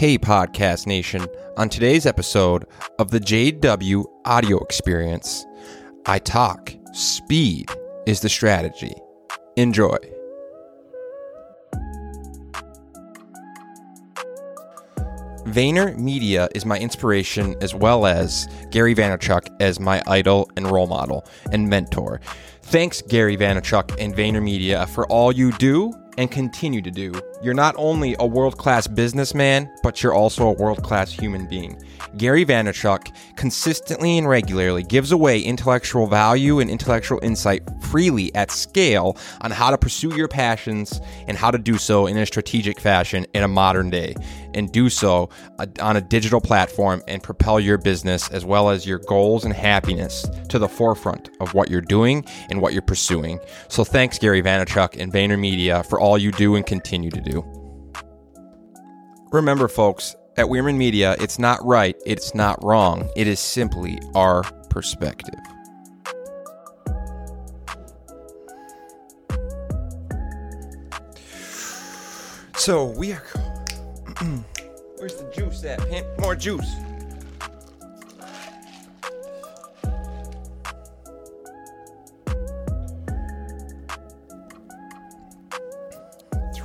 Hey, Podcast Nation. On today's episode of the JW Audio Experience, I talk speed is the strategy. Enjoy. Vayner Media is my inspiration as well as Gary Vaynerchuk as my idol and role model and mentor. Thanks, Gary Vaynerchuk and Vayner Media, for all you do and continue to do. You're not only a world class businessman, but you're also a world class human being. Gary Vaynerchuk consistently and regularly gives away intellectual value and intellectual insight freely at scale on how to pursue your passions and how to do so in a strategic fashion in a modern day and do so uh, on a digital platform and propel your business as well as your goals and happiness to the forefront of what you're doing and what you're pursuing. So thanks Gary Vaynerchuk and VaynerMedia for all you do and continue to do. Remember folks, at Weirman Media, it's not right, it's not wrong. It is simply our perspective. So we are. Where's the juice at? Pimp? More juice.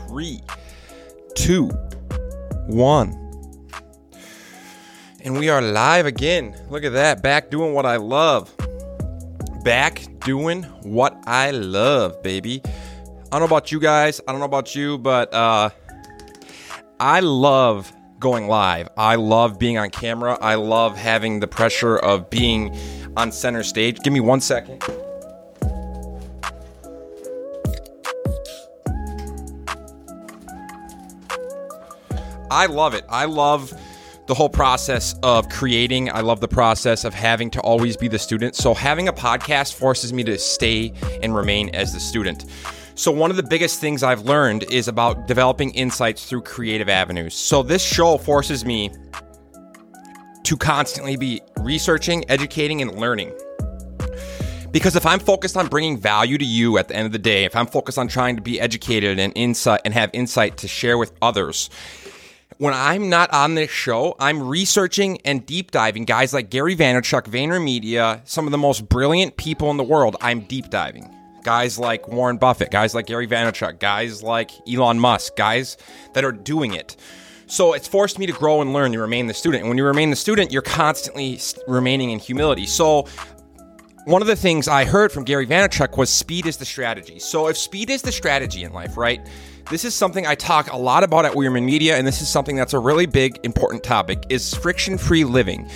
Three, two, one. And we are live again. Look at that. Back doing what I love. Back doing what I love, baby. I don't know about you guys. I don't know about you, but uh, I love going live. I love being on camera. I love having the pressure of being on center stage. Give me one second. I love it. I love the whole process of creating. I love the process of having to always be the student. So, having a podcast forces me to stay and remain as the student. So, one of the biggest things I've learned is about developing insights through creative avenues. So, this show forces me to constantly be researching, educating, and learning. Because if I'm focused on bringing value to you at the end of the day, if I'm focused on trying to be educated and insight and have insight to share with others, when I'm not on this show, I'm researching and deep diving guys like Gary Vaynerchuk, VaynerMedia, some of the most brilliant people in the world. I'm deep diving. Guys like Warren Buffett, guys like Gary Vaynerchuk, guys like Elon Musk, guys that are doing it. So it's forced me to grow and learn to remain the student. And when you remain the student, you're constantly remaining in humility. So one of the things I heard from Gary Vaynerchuk was speed is the strategy. So if speed is the strategy in life, right? This is something I talk a lot about at Weirman Media, and this is something that's a really big, important topic: is friction-free living.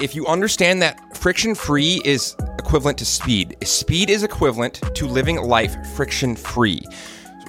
If you understand that friction-free is equivalent to speed, speed is equivalent to living life friction-free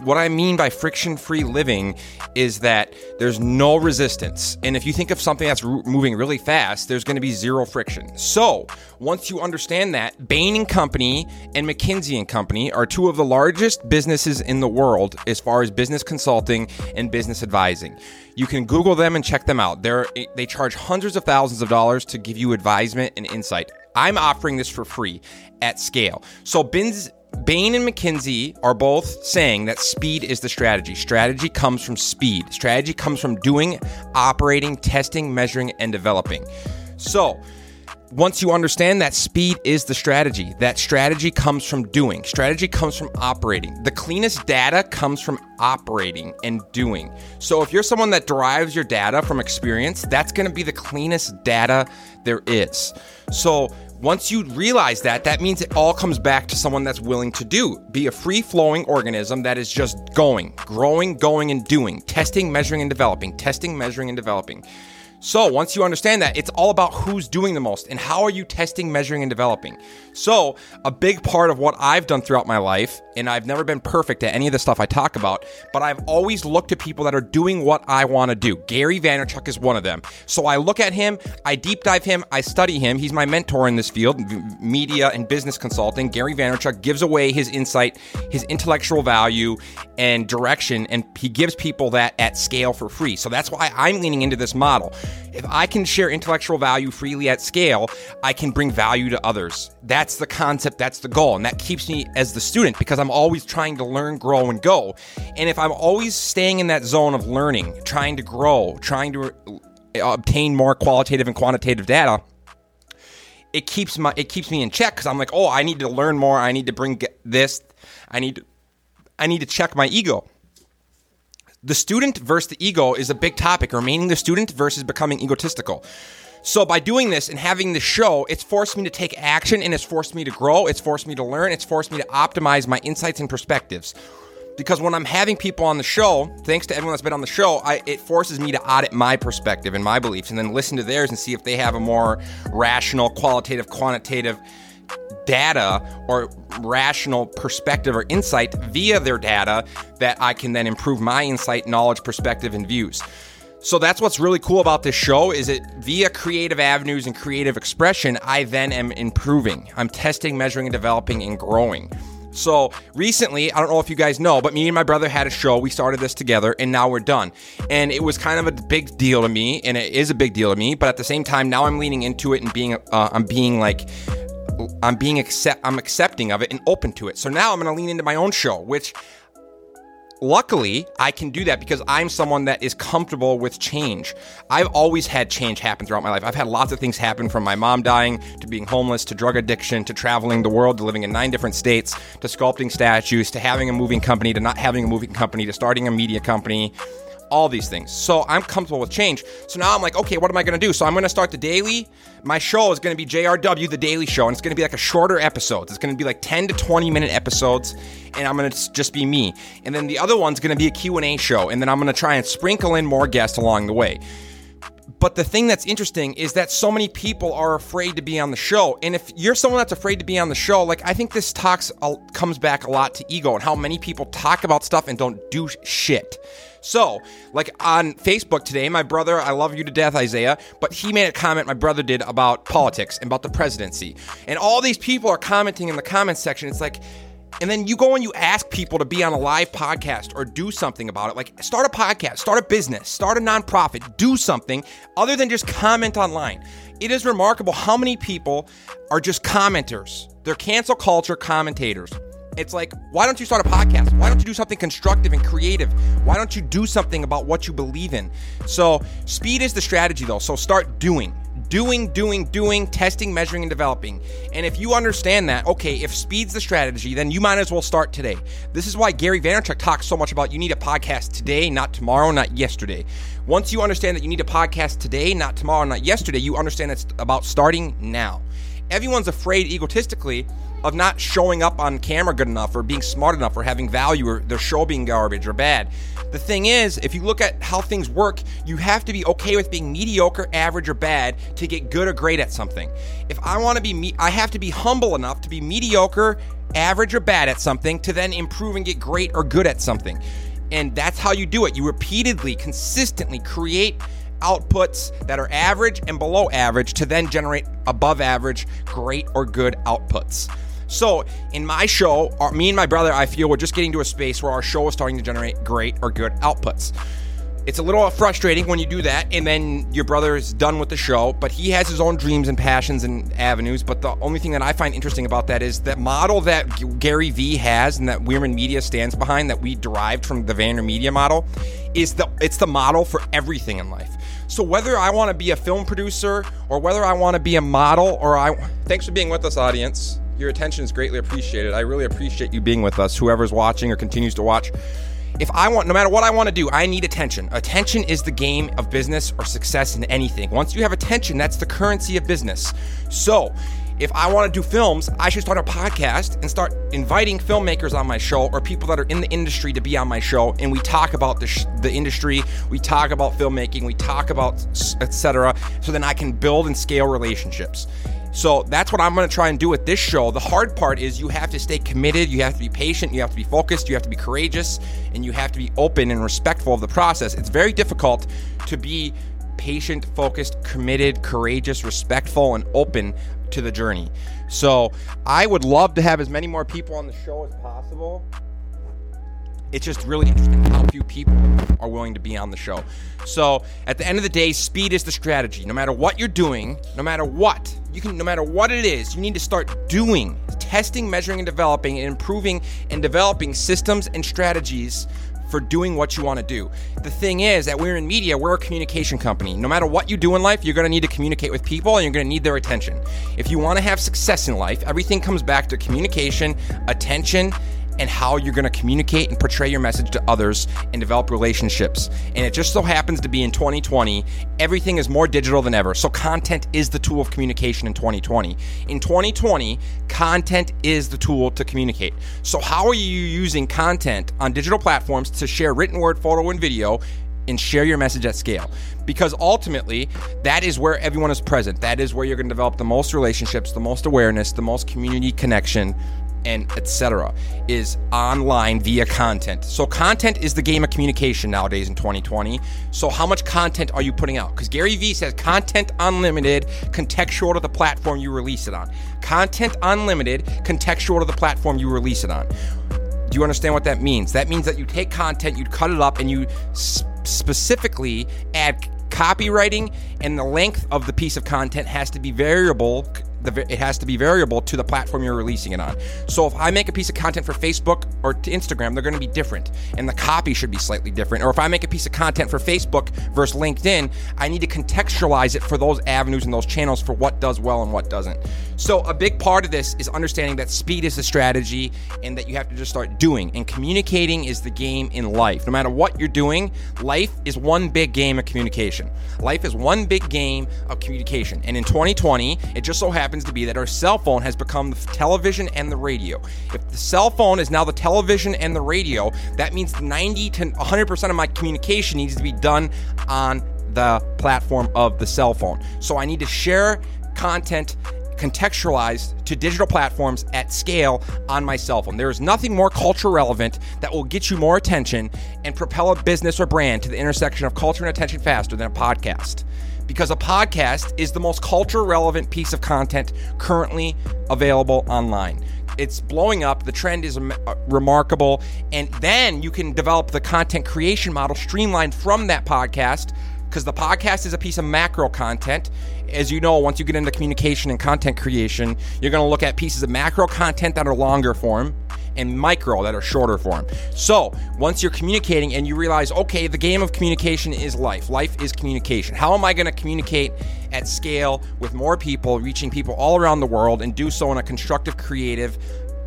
what I mean by friction free living is that there's no resistance. And if you think of something that's moving really fast, there's going to be zero friction. So, once you understand that, Bain and Company and McKinsey and Company are two of the largest businesses in the world as far as business consulting and business advising. You can Google them and check them out. They're, eh, they charge hundreds of thousands of dollars to give you advisement and insight. I'm offering this for free at scale. So, Bins, Bain and McKinsey are both saying that speed is the strategy. Strategy comes from speed. Strategy comes from doing, operating, testing, measuring, and developing. So, once you understand that speed is the strategy, that strategy comes from doing. Strategy comes from operating. The cleanest data comes from operating and doing. So if you're someone that derives your data from experience, that's going to be the cleanest data there is. So once you realize that, that means it all comes back to someone that's willing to do. Be a free flowing organism that is just going, growing, going, and doing, testing, measuring, and developing, testing, measuring, and developing. So, once you understand that, it's all about who's doing the most and how are you testing, measuring, and developing. So, a big part of what I've done throughout my life, and I've never been perfect at any of the stuff I talk about, but I've always looked at people that are doing what I want to do. Gary Vaynerchuk is one of them. So, I look at him, I deep dive him, I study him. He's my mentor in this field, media and business consulting. Gary Vaynerchuk gives away his insight, his intellectual value, and direction, and he gives people that at scale for free. So, that's why I'm leaning into this model. If I can share intellectual value freely at scale, I can bring value to others. That's the concept, that's the goal. And that keeps me as the student because I'm always trying to learn, grow, and go. And if I'm always staying in that zone of learning, trying to grow, trying to uh, obtain more qualitative and quantitative data, it keeps my it keeps me in check because I'm like, oh, I need to learn more. I need to bring this. I need I need to check my ego. The student versus the ego is a big topic. Remaining the student versus becoming egotistical. So by doing this and having this show, it's forced me to take action and it's forced me to grow. It's forced me to learn. It's forced me to optimize my insights and perspectives because when I'm having people on the show, thanks to everyone that's been on the show, I, it forces me to audit my perspective and my beliefs and then listen to theirs and see if they have a more rational, qualitative, quantitative data or rational perspective or insight via their data that I can then improve my insight, knowledge, perspective, and views. So that's what's really cool about this show is it via creative avenues and creative expression, I then am improving. I'm testing, measuring, and developing and growing. So recently, I don't know if you guys know, but me and my brother had a show. We started this together, and now we're done. And it was kind of a big deal to me, and it is a big deal to me. But at the same time, now I'm leaning into it and being, uh, I'm being like, I'm being accept, I'm accepting of it and open to it. So now I'm going to lean into my own show, which Luckily, I can do that because I'm someone that is comfortable with change. I've always had change happen throughout my life. I've had lots of things happen from my mom dying to being homeless to drug addiction to traveling the world to living in nine different states to sculpting statues to having a moving company to not having a moving company to starting a media company all these things. So I'm comfortable with change. So now I'm like, okay, what am I going to do? So I'm going to start the daily. My show is going to be JRW, the daily show, and it's going to be like a shorter episode. It's going to be like 10 to 20 minute episodes, and I'm going to just be me. And then the other one's going to be a Q&A show, and then I'm going to try and sprinkle in more guests along the way. But the thing that's interesting is that so many people are afraid to be on the show. And if you're someone that's afraid to be on the show, like I think this talks comes back a lot to ego and how many people talk about stuff and don't do shit. So, like on Facebook today, my brother, I love you to death, Isaiah, but he made a comment my brother did about politics and about the presidency. And all these people are commenting in the comments section. It's like, and then you go and you ask people to be on a live podcast or do something about it. Like start a podcast, start a business, start a nonprofit, do something other than just comment online. It is remarkable how many people are just commenters. They're cancel culture commentators. It's like, why don't you start a podcast? Why don't you do something constructive and creative? Why don't you do something about what you believe in? So, speed is the strategy though. So, start doing doing, doing, doing, testing, measuring, and developing. And if you understand that, okay, if speed's the strategy, then you might as well start today. This is why Gary Vaynerchuk talks so much about you need a podcast today, not tomorrow, not yesterday. Once you understand that you need a podcast today, not tomorrow, not yesterday, you understand it's about starting now. Everyone's afraid egotistically of not showing up on camera good enough or being smart enough or having value or their show being garbage or bad. The thing is, if you look at how things work, you have to be okay with being mediocre, average, or bad to get good or great at something. If I want to be, me- I have to be humble enough to be mediocre, average, or bad at something to then improve and get great or good at something. And that's how you do it. You repeatedly, consistently create outputs that are average and below average to then generate above average, great, or good outputs. So, in my show, our, me and my brother, I feel we're just getting to a space where our show is starting to generate great or good outputs. It's a little frustrating when you do that, and then your brother is done with the show, but he has his own dreams and passions and avenues. But the only thing that I find interesting about that is that model that Gary Vee has and that Weirman Media stands behind, that we derived from the Vayner Media model, is the it's the model for everything in life. So whether I want to be a film producer or whether I want to be a model or I thanks for being with us, audience. Your attention is greatly appreciated. I really appreciate you being with us, whoever's watching or continues to watch. If I want, no matter what I want to do, I need attention. Attention is the game of business or success in anything. Once you have attention, that's the currency of business. So, if I want to do films, I should start a podcast and start inviting filmmakers on my show or people that are in the industry to be on my show. And we talk about the, sh- the industry, we talk about filmmaking, we talk about etc. So then I can build and scale relationships. So that's what I'm going to try and do with this show. The hard part is you have to stay committed, you have to be patient, you have to be focused, you have to be courageous, and you have to be open and respectful of the process. It's very difficult to be patient, focused, committed, courageous, respectful, and open to the journey. So I would love to have as many more people on the show as possible. it's just really interesting how few people are willing to be on the show. So at the end of the day, speed is the strategy. No matter what you're doing, no matter what, you can no matter what it is, you need to start doing, testing, measuring, and developing and improving and developing systems and strategies for doing what you want to do. The thing is that we're in media, we're a communication company. No matter what you do in life, you're going to need to communicate with people and you're going to need their attention. If you want to have success in life, everything comes back to communication, attention, and how you're going to communicate and portray your message to others and develop relationships. And it just so happens to be in 2020, everything is more digital than ever. So, content is the tool of communication in 2020. In 2020, content is the tool to communicate. So, how are you using content on digital platforms to share written word, photo, and video? and share your message at scale because ultimately that is where everyone is present that is where you're going to develop the most relationships the most awareness the most community connection and etc. is online via content. So content is the game of communication nowadays in 2020. So how much content are you putting out? Because Gary Vee says content unlimited, contextual to the platform you release it on. Content unlimited, contextual to the platform you release it on. Do you understand what that means? That means that you take content, you cut it up, and you specifically add copywriting, and the length of the piece of content has to be variable the, it has to be variable to the platform you're releasing it on. So if I make a piece of content for Facebook or Instagram, they're going to be different, and the copy should be slightly different. Or if I make a piece of content for Facebook versus LinkedIn, I need to contextualize it for those avenues and those channels for what does well and what doesn't. So a big part of this is understanding that speed is the strategy, and that you have to just start doing. And communicating is the game in life. No matter what you're doing, life is one big game of communication. Life is one big game of communication. And in 2020, it just so happens happens to be that our cell phone has become the television and the radio. If the cell phone is now the television and the radio, that means 90 to 100% of my communication needs to be done on the platform of the cell phone. So I need to share content contextualized to digital platforms at scale on my cell phone. There is nothing more culture relevant that will get you more attention and propel a business or brand to the intersection of culture and attention faster than a podcast because a podcast is the most culture relevant piece of content currently available online. It's blowing up. The trend is uh, remarkable. And then you can develop the content creation model streamlined from that podcast because the podcast is a piece of macro content. As you know, once you get into communication and content creation, you're going to look at pieces of macro content that are longer form and micro that are shorter form. So once you're communicating and you realize, okay, the game of communication is life. Life is communication. How am I going to communicate at scale with more people, reaching people all around the world, and do so in a constructive, creative,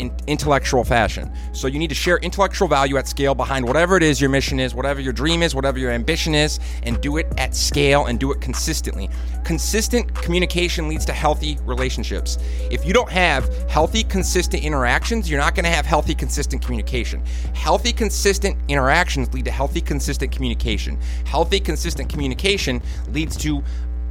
in intellectual fashion. So you need to share intellectual value at scale behind whatever it is your mission is, whatever your dream is, whatever your ambition is, and do it at scale and do it consistently. Consistent communication leads to healthy relationships. If you don't have healthy, consistent interactions, you're not going to have healthy, consistent communication. Healthy, consistent interactions lead to healthy, consistent communication. Healthy, consistent communication leads to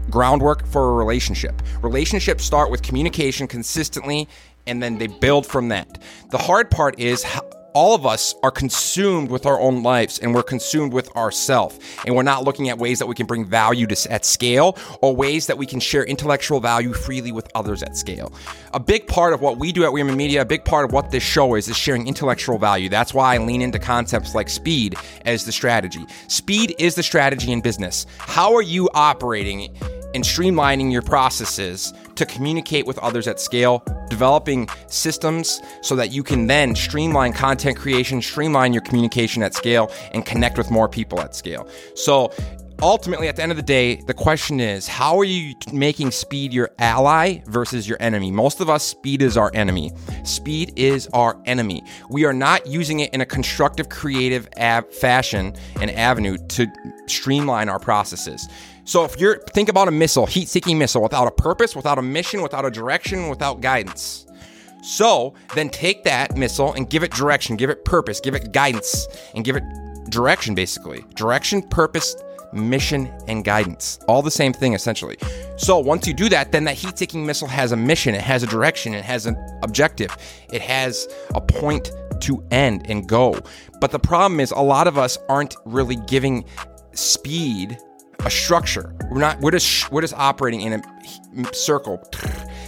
groundwork for a relationship. Relationships start with communication consistently and then they build from that. The hard part is all of us are consumed with our own lives and we're consumed with ourself and we're not looking at ways that we can bring value to at scale or ways that we can share intellectual value freely with others at scale. A big part of what we do at Are Media a big part of what this show is is sharing intellectual value. That's why i lean into concepts like speed as the strategy. Speed is the strategy in business. How are you operating and streamlining your processes to communicate with others at scale, developing systems so that you can then streamline content creation, streamline your communication at scale, and connect with more people at scale. So, ultimately, at the end of the day, the question is how are you making speed your ally versus your enemy? Most of us, speed is our enemy. Speed is our enemy. We are not using it in a constructive, creative fashion and avenue to streamline our processes. So if you're think about a missile, heat-seeking missile without a purpose, without a mission, without a direction, without guidance. So then take that missile and give it direction, give it purpose, give it guidance, and give it direction basically. Direction, purpose, mission, and guidance. All the same thing essentially. So once you do that, then that heat seeking missile has a mission, it has a direction, it has an objective, it has a point to end and go. But the problem is, a lot of us aren't really giving speed a structure. We're not. We're just we're just operating in a circle,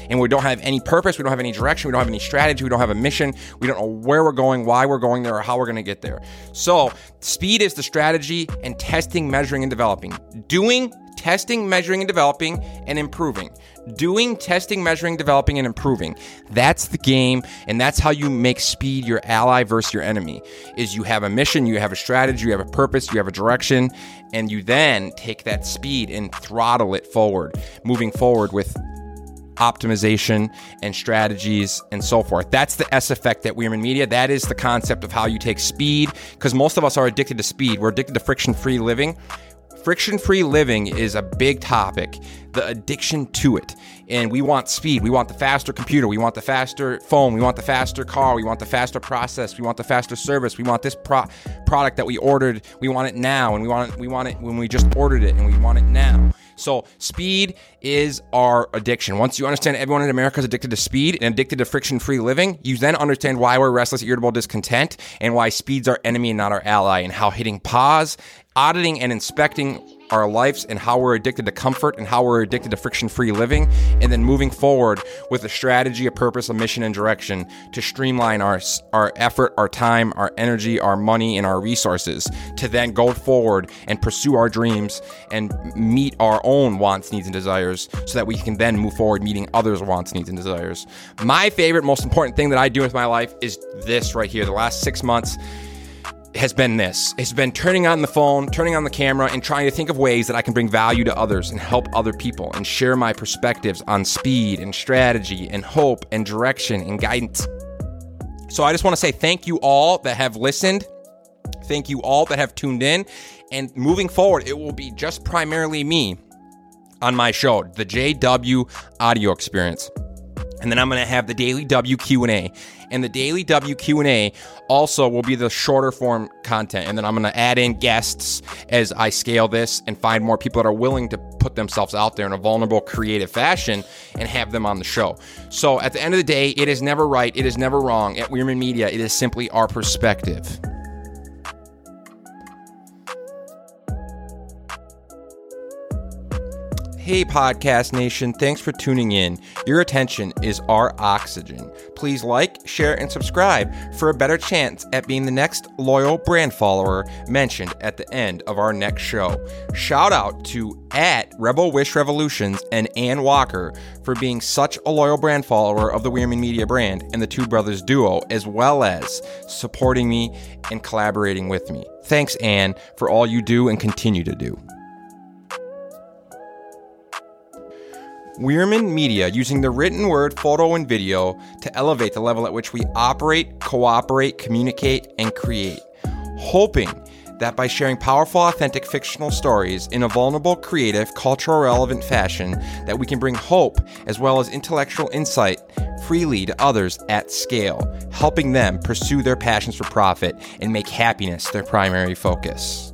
and we don't have any purpose, we don't have any direction, we don't have any strategy, we don't have a mission, we don't know where we're going, why we're going there, or how we're going to get there. So, speed is the strategy and testing, measuring, and developing. Doing, testing, measuring, and developing, and improving. Doing, testing, measuring, developing, and improving. That's the game, and that's how you make speed your ally versus your enemy. Is you have a mission, you have a strategy, you have a purpose, you have a direction, and you then take that speed and throttle it forward, moving forward with optimization and strategies and so forth. That's the S effect that we're in media. That is the concept of how you take speed because most of us are addicted to speed. We're addicted to friction free living. Friction free living is a big topic, the addiction to it. And we want speed. We want the faster computer. We want the faster phone. We want the faster car. We want the faster process. We want the faster service. We want this pro- product that we ordered. We want it now. And we want it, we want it when we just ordered it and we want it now. So, speed is our addiction. Once you understand everyone in America is addicted to speed and addicted to friction free living, you then understand why we're restless, irritable, discontent, and why speed's our enemy and not our ally, and how hitting pause, auditing, and inspecting our lives and how we're addicted to comfort and how we're addicted to friction free living, and then moving forward with a strategy, a purpose, a mission, and direction to streamline our, our effort, our time, our energy, our money, and our resources to then go forward and pursue our dreams and meet our own wants, needs, and desires so that we can then move forward meeting others' wants, needs, and desires. My favorite, most important thing that I do with my life is this right here. The last six months, has been this. It's been turning on the phone, turning on the camera, and trying to think of ways that I can bring value to others and help other people and share my perspectives on speed and strategy and hope and direction and guidance. So I just want to say thank you all that have listened. Thank you all that have tuned in. And moving forward, it will be just primarily me on my show, the JW Audio Experience and then I'm going to have the daily W Q&A. And the daily W Q&A also will be the shorter form content and then I'm going to add in guests as I scale this and find more people that are willing to put themselves out there in a vulnerable creative fashion and have them on the show. So at the end of the day, it is never right, it is never wrong. At Weirman Media, it is simply our perspective. Hey, Podcast Nation, thanks for tuning in. Your attention is our oxygen. Please like, share, and subscribe for a better chance at being the next loyal brand follower mentioned at the end of our next show. Shout out to at Rebel Wish Revolutions and Ann Walker for being such a loyal brand follower of the Weirman Media brand and the Two Brothers duo, as well as supporting me and collaborating with me. Thanks, Ann, for all you do and continue to do. Weirman Media using the written word, photo, and video to elevate the level at which we operate, cooperate, communicate, and create. Hoping that by sharing powerful, authentic fictional stories in a vulnerable, creative, cultural relevant fashion, that we can bring hope as well as intellectual insight freely to others at scale, helping them pursue their passions for profit and make happiness their primary focus.